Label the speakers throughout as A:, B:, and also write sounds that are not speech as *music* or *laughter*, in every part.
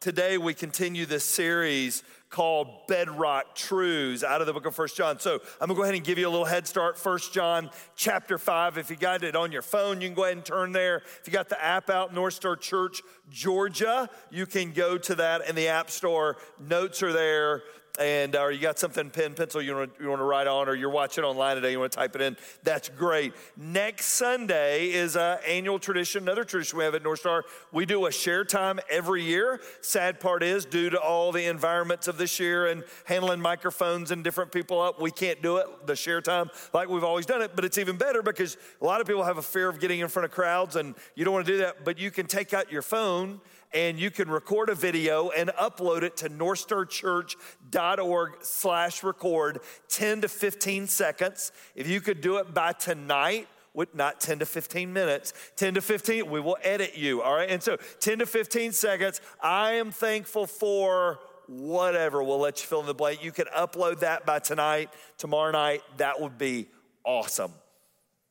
A: today we continue this series called Bedrock Truths out of the book of First John. So I'm gonna go ahead and give you a little head start. First John chapter 5. If you got it on your phone, you can go ahead and turn there. If you got the app out, North Star Church, Georgia, you can go to that in the App Store. Notes are there and uh, or you got something pen pencil you want, you want to write on or you're watching online today you want to type it in that's great. Next sunday is an annual tradition another tradition we have at north star. We do a share time every year. Sad part is due to all the environments of this year and handling microphones and different people up we can't do it the share time like we've always done it but it's even better because a lot of people have a fear of getting in front of crowds and you don't want to do that but you can take out your phone and you can record a video and upload it to northstarchurch.org slash record 10 to 15 seconds. If you could do it by tonight with not 10 to 15 minutes 10 to 15 we will edit you all right? And so 10 to 15 seconds i am thankful for whatever. We'll let you fill in the blank. You can upload that by tonight. Tomorrow night that would be awesome.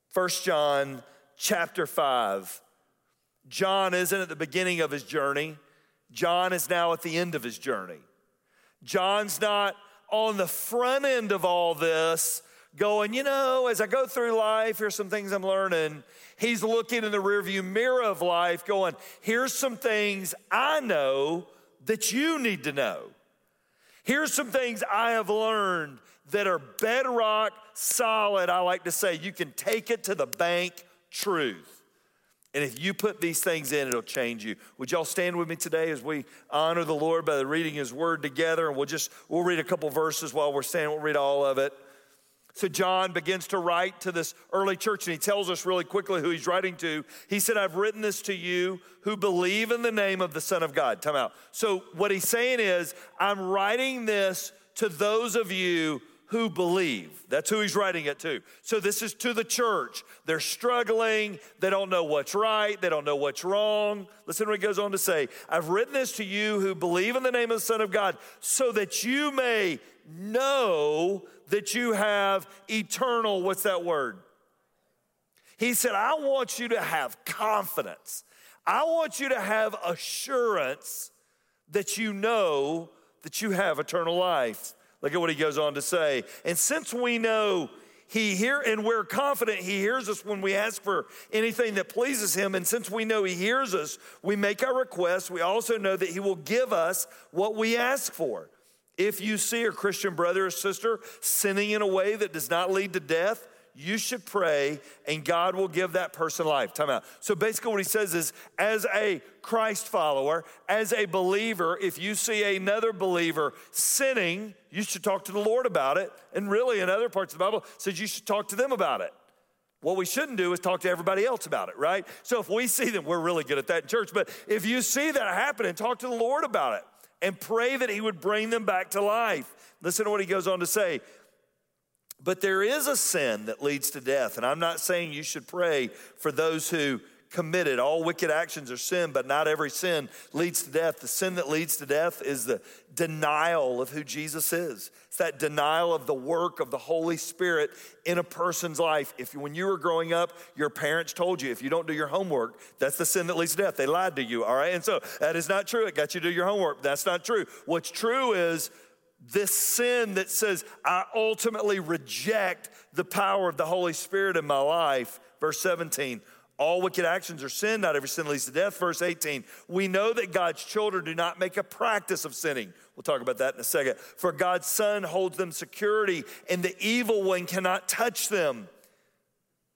A: First john chapter 5 John isn't at the beginning of his journey, John is now at the end of his journey. John's not on the front end of all this going, you know, as I go through life, here's some things I'm learning. He's looking in the rearview mirror of life, going, here's some things I know that you need to know. Here's some things I have learned that are bedrock solid. I like to say, you can take it to the bank truth. And if you put these things in, it'll change you. Would y'all stand with me today as we honor the Lord by reading his word together? And we'll just, we'll read a couple verses while we're standing. We'll read all of it. So John begins to write to this early church, and he tells us really quickly who he's writing to. He said, I've written this to you who believe in the name of the Son of God. Time out. So what he's saying is, I'm writing this to those of you who believe. That's who he's writing it to. So this is to the church. They're struggling. They don't know what's right. They don't know what's wrong. Listen to what he goes on to say I've written this to you who believe in the name of the Son of God so that you may know that you have eternal, what's that word? He said, I want you to have confidence. I want you to have assurance that you know that you have eternal life. Look at what he goes on to say. And since we know he hear and we're confident he hears us when we ask for anything that pleases him and since we know he hears us we make our requests we also know that he will give us what we ask for if you see a christian brother or sister sinning in a way that does not lead to death you should pray and God will give that person life. Time out. So basically, what he says is as a Christ follower, as a believer, if you see another believer sinning, you should talk to the Lord about it. And really, in other parts of the Bible, says you should talk to them about it. What we shouldn't do is talk to everybody else about it, right? So if we see them, we're really good at that in church. But if you see that happening, talk to the Lord about it and pray that He would bring them back to life. Listen to what He goes on to say. But there is a sin that leads to death. And I'm not saying you should pray for those who committed. All wicked actions are sin, but not every sin leads to death. The sin that leads to death is the denial of who Jesus is. It's that denial of the work of the Holy Spirit in a person's life. If when you were growing up, your parents told you if you don't do your homework, that's the sin that leads to death. They lied to you, all right? And so that is not true. It got you to do your homework. That's not true. What's true is this sin that says, I ultimately reject the power of the Holy Spirit in my life. Verse 17, all wicked actions are sin, not every sin leads to death. Verse 18, we know that God's children do not make a practice of sinning. We'll talk about that in a second. For God's Son holds them security, and the evil one cannot touch them.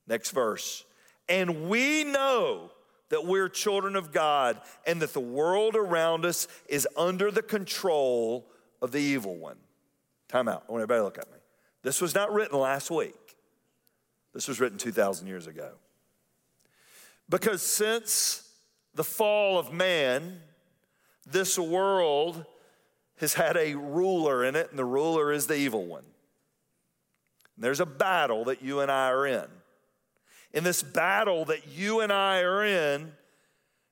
A: Next verse, and we know that we're children of God and that the world around us is under the control of the evil one. Time out. I want everybody to look at me. This was not written last week. This was written 2,000 years ago. Because since the fall of man, this world has had a ruler in it, and the ruler is the evil one. And there's a battle that you and I are in. In this battle that you and I are in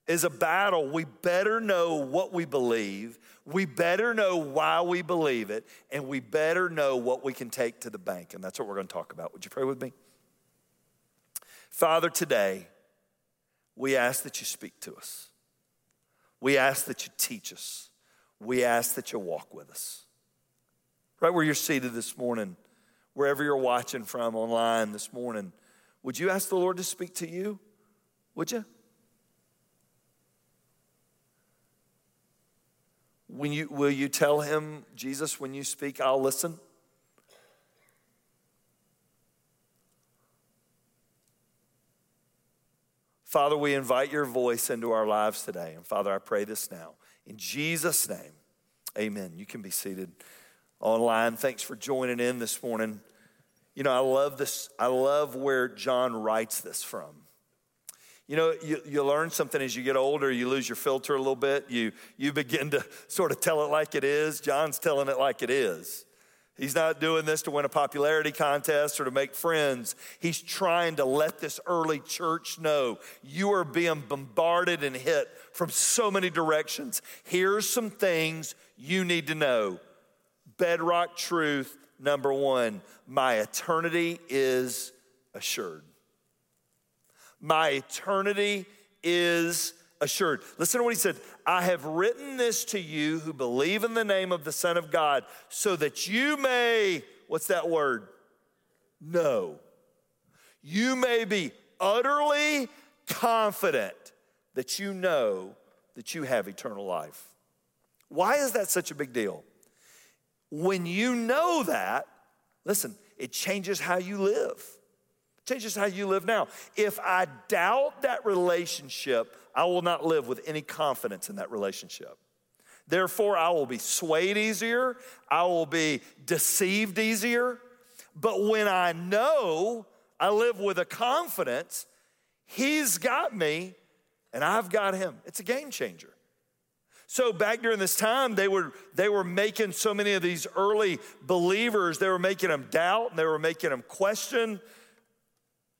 A: is a battle we better know what we believe we better know why we believe it, and we better know what we can take to the bank. And that's what we're going to talk about. Would you pray with me? Father, today, we ask that you speak to us. We ask that you teach us. We ask that you walk with us. Right where you're seated this morning, wherever you're watching from online this morning, would you ask the Lord to speak to you? Would you? When you will you tell him, Jesus, when you speak, I'll listen? Father, we invite your voice into our lives today. And Father, I pray this now. In Jesus' name, amen. You can be seated online. Thanks for joining in this morning. You know, I love this. I love where John writes this from. You know, you, you learn something as you get older, you lose your filter a little bit. You, you begin to sort of tell it like it is. John's telling it like it is. He's not doing this to win a popularity contest or to make friends. He's trying to let this early church know you are being bombarded and hit from so many directions. Here's some things you need to know. Bedrock truth number one my eternity is assured. My eternity is assured. Listen to what he said I have written this to you who believe in the name of the Son of God, so that you may, what's that word? Know. You may be utterly confident that you know that you have eternal life. Why is that such a big deal? When you know that, listen, it changes how you live changes how you live now. If I doubt that relationship, I will not live with any confidence in that relationship. Therefore, I will be swayed easier, I will be deceived easier. But when I know, I live with a confidence, He's got me and I've got Him. It's a game changer. So back during this time, they were, they were making so many of these early believers, they were making them doubt and they were making them question.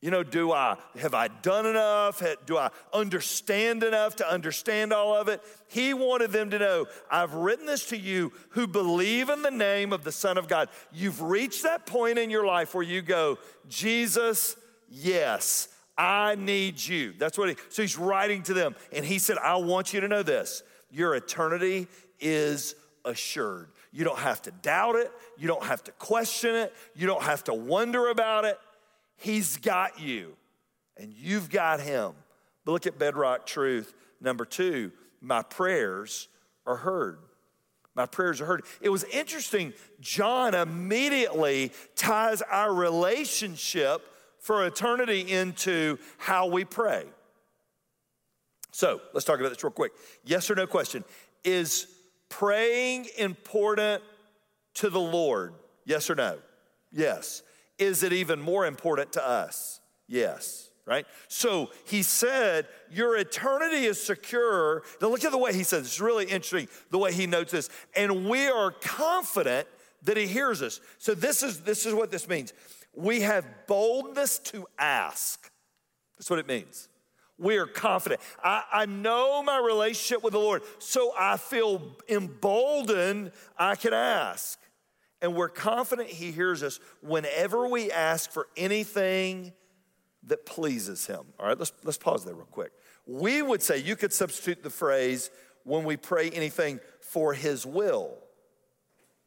A: You know, do I have I done enough? Do I understand enough to understand all of it? He wanted them to know, I've written this to you who believe in the name of the Son of God. You've reached that point in your life where you go, Jesus, yes, I need you. That's what he so he's writing to them. And he said, I want you to know this. Your eternity is assured. You don't have to doubt it, you don't have to question it, you don't have to wonder about it He's got you, and you've got Him. But look at bedrock truth. Number two, my prayers are heard. My prayers are heard. It was interesting. John immediately ties our relationship for eternity into how we pray. So let's talk about this real quick. Yes or no question. Is praying important to the Lord? Yes or no? Yes. Is it even more important to us? Yes, right? So he said, Your eternity is secure. Now look at the way he says it's really interesting the way he notes this. And we are confident that he hears us. So this is this is what this means. We have boldness to ask. That's what it means. We are confident. I, I know my relationship with the Lord, so I feel emboldened I can ask. And we're confident He hears us whenever we ask for anything that pleases Him. All right, let's, let's pause there real quick. We would say, you could substitute the phrase when we pray anything for His will,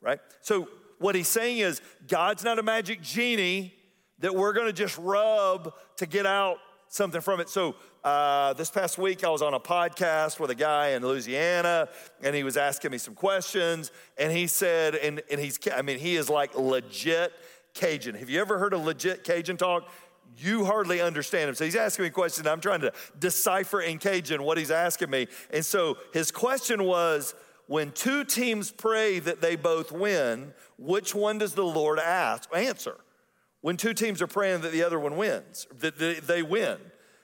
A: right? So, what He's saying is, God's not a magic genie that we're gonna just rub to get out something from it. So uh, this past week, I was on a podcast with a guy in Louisiana, and he was asking me some questions. And he said, and, and he's, I mean, he is like legit Cajun. Have you ever heard of legit Cajun talk? You hardly understand him. So he's asking me questions. I'm trying to decipher in Cajun what he's asking me. And so his question was, when two teams pray that they both win, which one does the Lord ask, answer? When two teams are praying that the other one wins, that they win,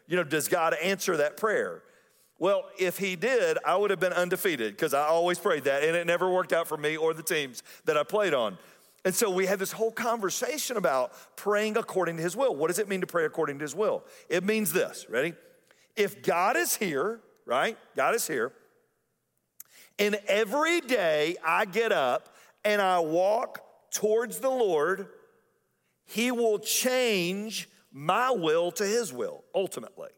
A: you know, does God answer that prayer? Well, if he did, I would have been undefeated because I always prayed that and it never worked out for me or the teams that I played on. And so we had this whole conversation about praying according to his will. What does it mean to pray according to his will? It means this, ready? If God is here, right? God is here, and every day I get up and I walk towards the Lord, he will change my will to his will, ultimately.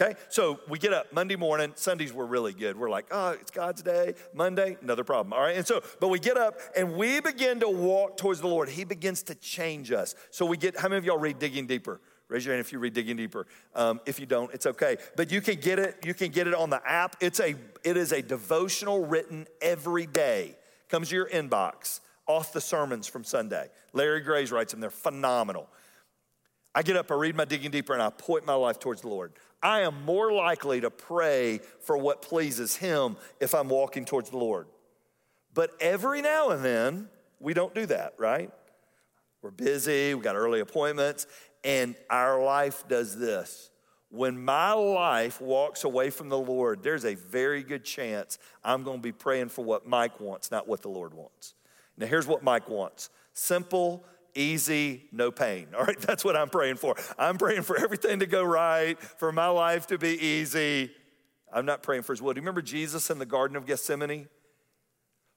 A: Okay, so we get up Monday morning. Sundays were really good. We're like, oh, it's God's day. Monday, another problem. All right, and so, but we get up and we begin to walk towards the Lord. He begins to change us. So we get, how many of y'all read Digging Deeper? Raise your hand if you read Digging Deeper. Um, if you don't, it's okay. But you can get it. You can get it on the app. It's a, it is a devotional written every day. Comes to your inbox off the sermons from Sunday. Larry Grace writes them. They're phenomenal. I get up, I read my Digging Deeper, and I point my life towards the Lord. I am more likely to pray for what pleases Him if I'm walking towards the Lord. But every now and then, we don't do that, right? We're busy, we got early appointments, and our life does this. When my life walks away from the Lord, there's a very good chance I'm to be praying for what Mike wants, not what the Lord wants. Now, here's what Mike wants simple, easy, no pain. All right, *laughs* that's what I'm praying for. I'm praying for everything to go right, for my life to be easy. I'm not praying for his will. Do you remember Jesus in the Garden of Gethsemane?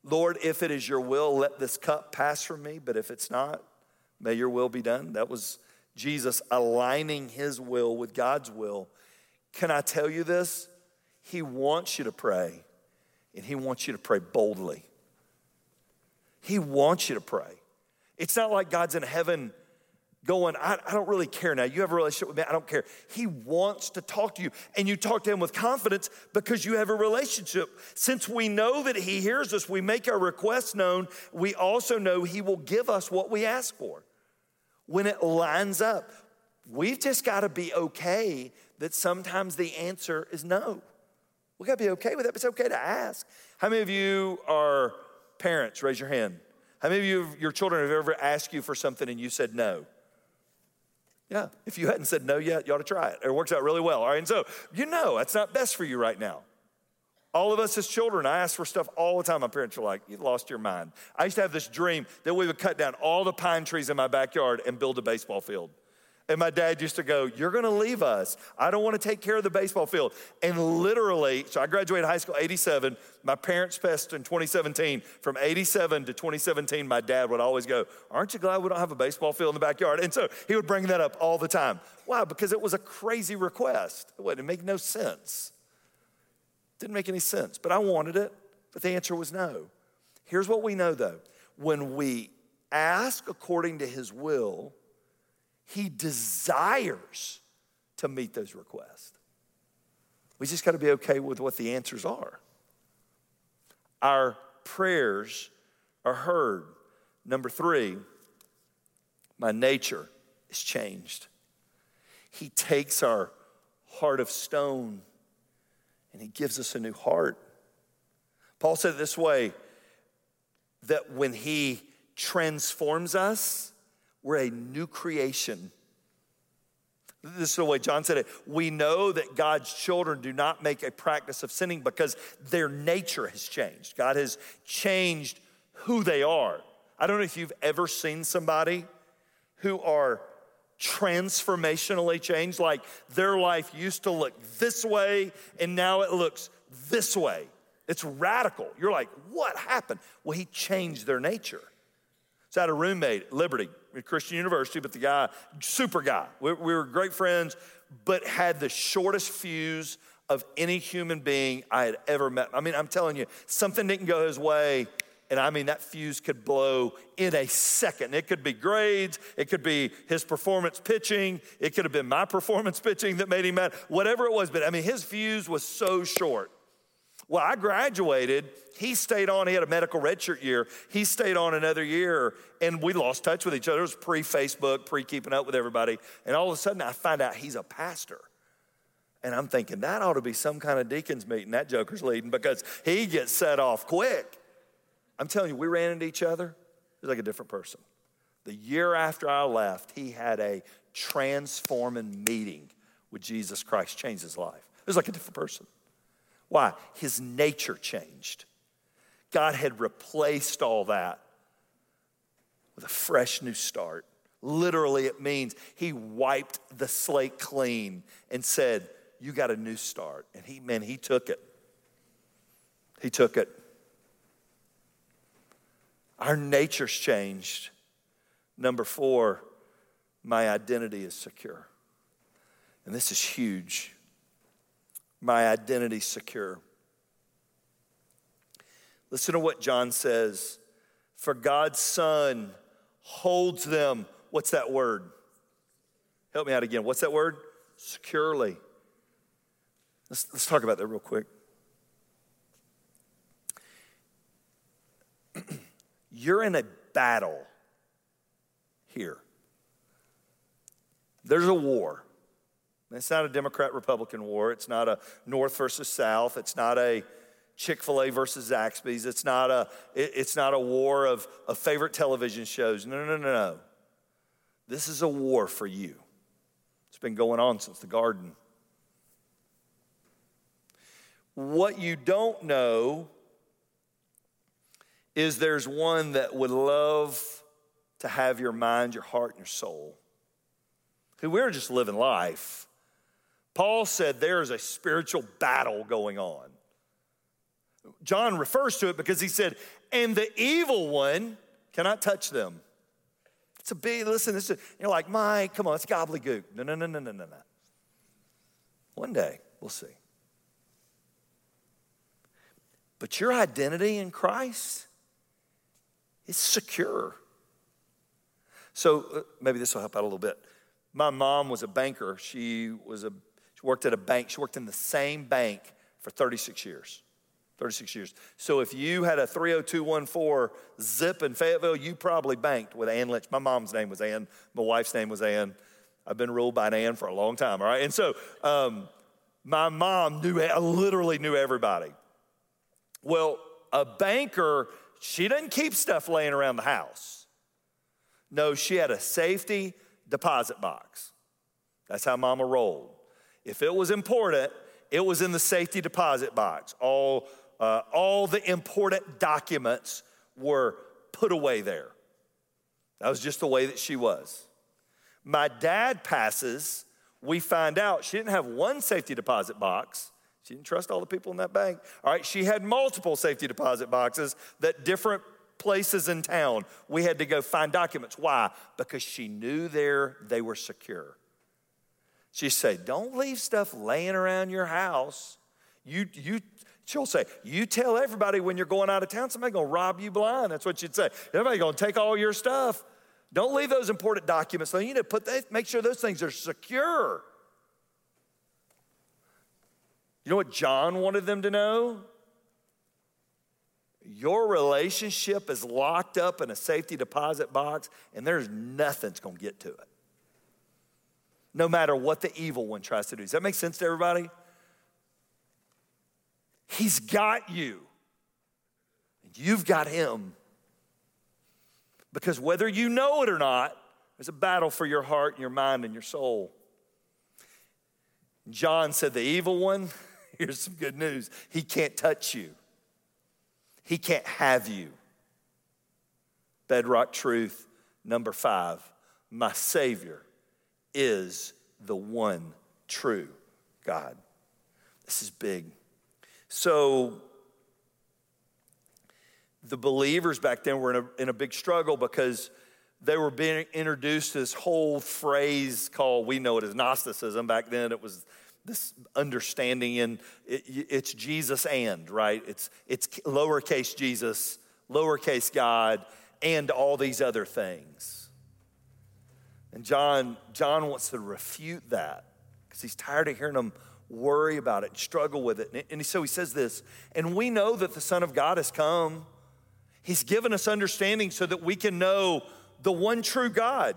A: Lord, if it is your will, let this cup pass from me, but if it's not, may your will be done. That was Jesus aligning his will with God's will. Can I tell you this? He wants you to pray, and he wants you to pray boldly. He wants you to pray. It's not like God's in heaven going, I, I, don't really care now. You have a relationship with me, I don't care. He wants to talk to you, and you talk to him with confidence because you have a relationship. Since we know that he hears us, we make our requests known, we also know he will give us what we ask for when it lines up. We've just got to be okay that sometimes the answer is no. We got to be okay with it. It's okay to ask. How many of you are parents? Raise your hand. How many of you, your children, have ever asked you for something and you said no? Yeah, if you hadn't said no yet, you ought to try it. It works out really well. All right, and so you know that's not best for you right now. All of us as children, I ask for stuff all the time. My parents are like, You've lost your mind. I used to have this dream that we would cut down all the pine trees in my backyard and build a baseball field. And my dad used to go, You're gonna leave us. I don't wanna take care of the baseball field. And literally, so I graduated high school 87. My parents passed in 2017. From 87 to 2017, my dad would always go, Aren't you glad we don't have a baseball field in the backyard? And so he would bring that up all the time. Why? Because it was a crazy request. It wouldn't make no sense. Didn't make any sense, but I wanted it, but the answer was no. Here's what we know though when we ask according to his will, he desires to meet those requests. We just got to be okay with what the answers are. Our prayers are heard. Number three, my nature is changed. He takes our heart of stone and he gives us a new heart. Paul said it this way that when he transforms us, we're a new creation. This is the way John said it. We know that God's children do not make a practice of sinning because their nature has changed. God has changed who they are. I don't know if you've ever seen somebody who are transformationally changed, like their life used to look this way and now it looks this way. It's radical. You're like, what happened? Well, he changed their nature. So I had a roommate, Liberty, at Christian University, but the guy, super guy. We, we were great friends, but had the shortest fuse of any human being I had ever met. I mean, I'm telling you, something didn't go his way. And I mean, that fuse could blow in a second. It could be grades, it could be his performance pitching, it could have been my *laughs* performance pitching that made him mad, whatever it was. But I mean, his fuse was so short. Well, I graduated. He stayed on. He had a medical redshirt year. He stayed on another year, and we lost touch with each other. It was pre Facebook, pre keeping up with everybody. And all of a sudden, I find out he's a pastor. And I'm thinking, that ought to be some kind of deacons meeting that joker's leading because he gets set off quick. I'm telling you, we ran into each other. It was like a different person. The year after I left, he had a transforming meeting with Jesus Christ, changed his life. It was like a different person. Why? His nature changed. God had replaced all that with a fresh new start. Literally, it means he wiped the slate clean and said, You got a new start. And he, man, he took it. He took it. Our nature's changed. Number four, my identity is secure. And this is huge. My identity secure. Listen to what John says. For God's Son holds them. What's that word? Help me out again. What's that word? Securely. Let's, let's talk about that real quick. *clears throat* You're in a battle here. There's a war. It's not a Democrat Republican war. It's not a North versus South. It's not a Chick fil A versus Zaxby's. It's not a, it's not a war of, of favorite television shows. No, no, no, no. This is a war for you. It's been going on since the garden. What you don't know is there's one that would love to have your mind, your heart, and your soul. Who we're just living life. Paul said there is a spiritual battle going on. John refers to it because he said, and the evil one cannot touch them. It's a big, listen, this is, you're like, Mike, come on, it's gobbledygook. No, no, no, no, no, no, no. One day, we'll see. But your identity in Christ is secure. So uh, maybe this will help out a little bit. My mom was a banker. She was a she worked at a bank. She worked in the same bank for 36 years. 36 years. So if you had a 30214 zip in Fayetteville, you probably banked with Ann Lynch. My mom's name was Ann. My wife's name was Ann. I've been ruled by an Ann for a long time, all right? And so um, my mom knew, literally knew everybody. Well, a banker, she doesn't keep stuff laying around the house. No, she had a safety deposit box. That's how mama rolled. If it was important, it was in the safety deposit box. All, uh, all the important documents were put away there. That was just the way that she was. My dad passes, we find out she didn't have one safety deposit box. She didn't trust all the people in that bank. All right, she had multiple safety deposit boxes that different places in town we had to go find documents. Why? Because she knew there they were secure. She said, Don't leave stuff laying around your house. You, you, she'll say, You tell everybody when you're going out of town, somebody's gonna rob you blind. That's what she'd say. Everybody's gonna take all your stuff. Don't leave those important documents. So you need to put that, make sure those things are secure. You know what John wanted them to know? Your relationship is locked up in a safety deposit box, and there's nothing's gonna get to it no matter what the evil one tries to do. Does that make sense to everybody? He's got you, and you've got him. Because whether you know it or not, there's a battle for your heart and your mind and your soul. John said, The evil one, *laughs* here's some good news he can't touch you, he can't have you. Bedrock truth number five my Savior is the one true God. This is big. So, the believers back then were in a, in a big struggle because they were being introduced to this whole phrase called, we know it as Gnosticism. Back then, it was this understanding in it, it's Jesus and, right? It's, it's lowercase Jesus, lowercase God, and all these other things. And John, John wants to refute that because he's tired of hearing them worry about it, struggle with it. And so he says this, and we know that the Son of God has come. He's given us understanding so that we can know the one true God.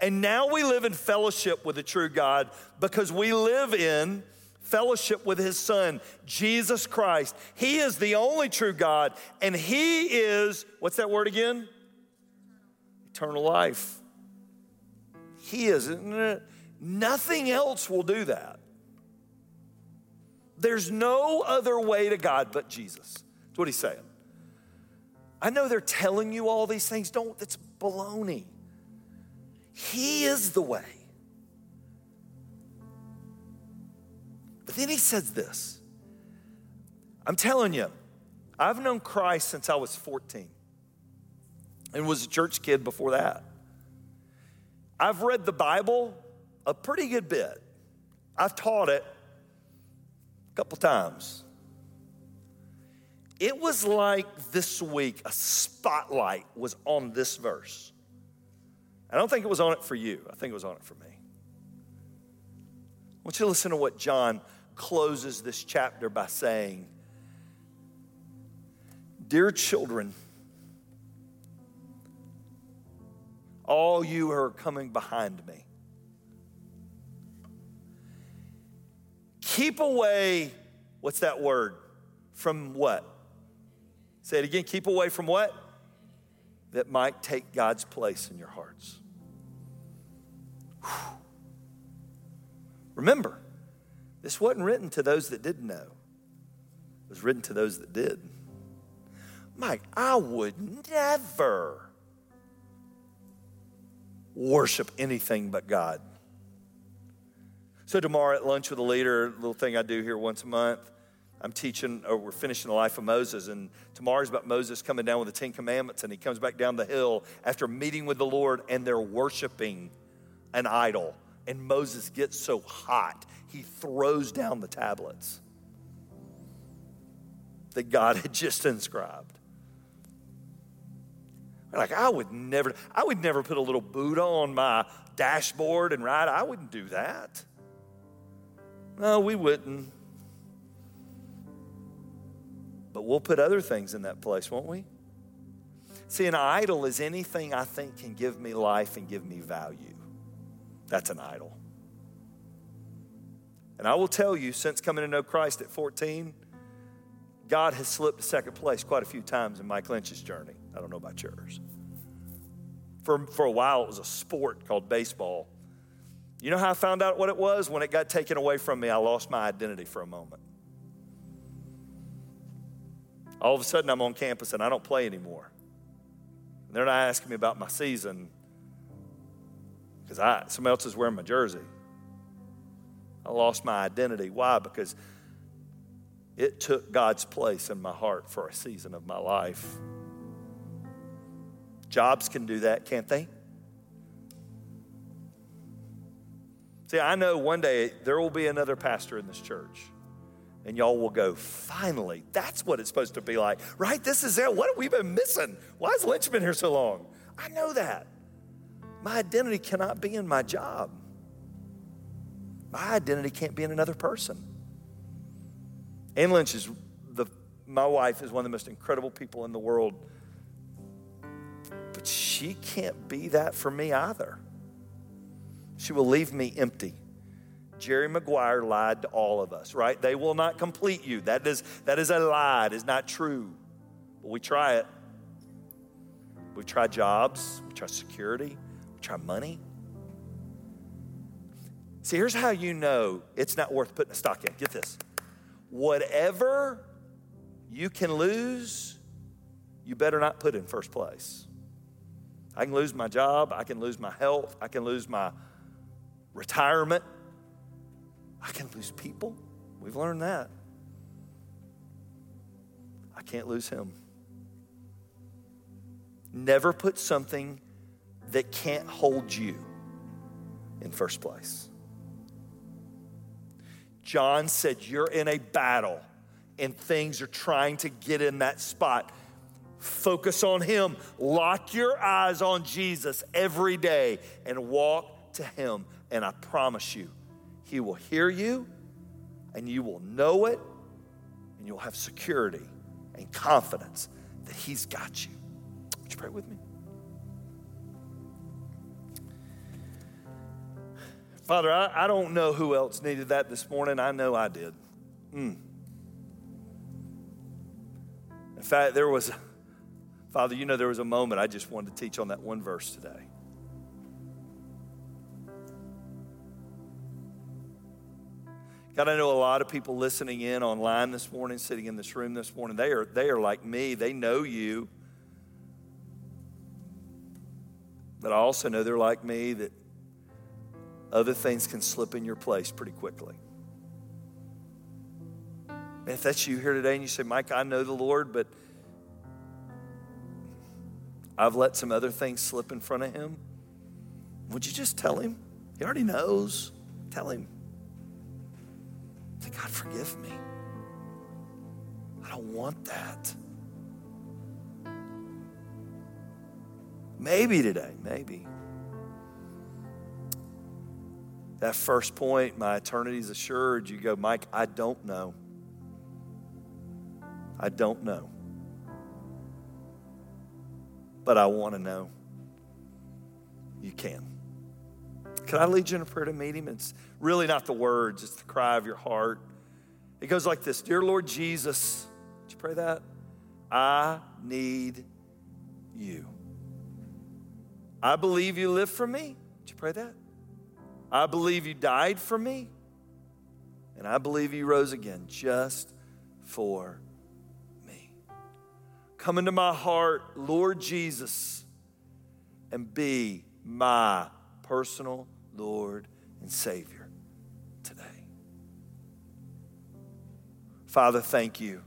A: And now we live in fellowship with the true God because we live in fellowship with his son, Jesus Christ. He is the only true God, and he is, what's that word again? Eternal life. He is. Nothing else will do that. There's no other way to God but Jesus. That's what he's saying. I know they're telling you all these things. Don't, that's baloney. He is the way. But then he says this I'm telling you, I've known Christ since I was 14 and was a church kid before that. I've read the Bible a pretty good bit. I've taught it a couple times. It was like this week a spotlight was on this verse. I don't think it was on it for you, I think it was on it for me. I want you to listen to what John closes this chapter by saying Dear children, all you who are coming behind me, keep away, what's that word? From what? Say it again. Keep away from what? That might take God's place in your hearts. Whew. Remember, this wasn't written to those that didn't know, it was written to those that did. Mike, I would never worship anything but God. So, tomorrow at lunch with a leader, little thing I do here once a month, I'm teaching, or we're finishing the life of Moses, and tomorrow's about Moses coming down with the Ten Commandments, and he comes back down the hill after meeting with the Lord, and they're worshiping an idol. And Moses gets so hot, he throws down the tablets that God had just inscribed. Like, I would never, I would never put a little Buddha on my dashboard and ride. I wouldn't do that. No, we wouldn't. But we'll put other things in that place, won't we? See, an idol is anything I think can give me life and give me value. That's an idol. And I will tell you, since coming to know Christ at 14, God has slipped to second place quite a few times in Mike Lynch's journey. I don't know about yours. For, for a while, it was a sport called baseball. You know how I found out what it was? When it got taken away from me, I lost my identity for a moment. All of a sudden, I'm on campus and I don't play anymore. And they're not asking me about my season because I somebody else is wearing my jersey. I lost my identity. Why? Because it took God's place in my heart for a season of my life. Jobs can do that, can't they? See, I know one day there will be another pastor in this church and y'all will go, finally, that's what it's supposed to be like, right? This is it. What have we been missing? Why has Lynch been here so long? I know that. My identity cannot be in my job. My identity can't be in another person. Ann Lynch is the, my wife is one of the most incredible people in the world. But she can't be that for me either. She will leave me empty. Jerry Maguire lied to all of us, right? They will not complete you. That is, that is a lie. It is not true. But we try it. We try jobs, we try security, we try money. See, here's how you know it's not worth putting a stock in. Get this. Whatever you can lose, you better not put in first place. I can lose my job, I can lose my health, I can lose my retirement, I can lose people. We've learned that. I can't lose him. Never put something that can't hold you in first place. John said, You're in a battle and things are trying to get in that spot. Focus on Him. Lock your eyes on Jesus every day and walk to Him. And I promise you, he will hear you, and you will know it, and you'll have security and confidence that He's got you. Would you pray with me? Father, I, I don't know who else needed that this morning. I know I did. Mm. In fact, there was, Father, you know, there was a moment I just wanted to teach on that one verse today. God, I know a lot of people listening in online this morning, sitting in this room this morning, they are, they are like me. They know you. But I also know they're like me that other things can slip in your place pretty quickly. And if that's you here today and you say, Mike, I know the Lord, but I've let some other things slip in front of him, would you just tell him? He already knows. Tell him. Say, God, forgive me. I don't want that. Maybe today, maybe. That first point, my eternity is assured, you go, Mike, I don't know. I don't know. But I want to know. You can. Can I lead you in a prayer to meet him? It's really not the words, it's the cry of your heart. It goes like this Dear Lord Jesus, did you pray that? I need you. I believe you live for me. Did you pray that? I believe you died for me. And I believe you rose again just for. Come into my heart, Lord Jesus, and be my personal Lord and Savior today. Father, thank you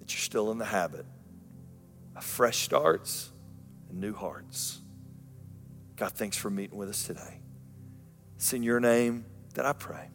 A: that you're still in the habit of fresh starts and new hearts. God, thanks for meeting with us today. It's in your name that I pray.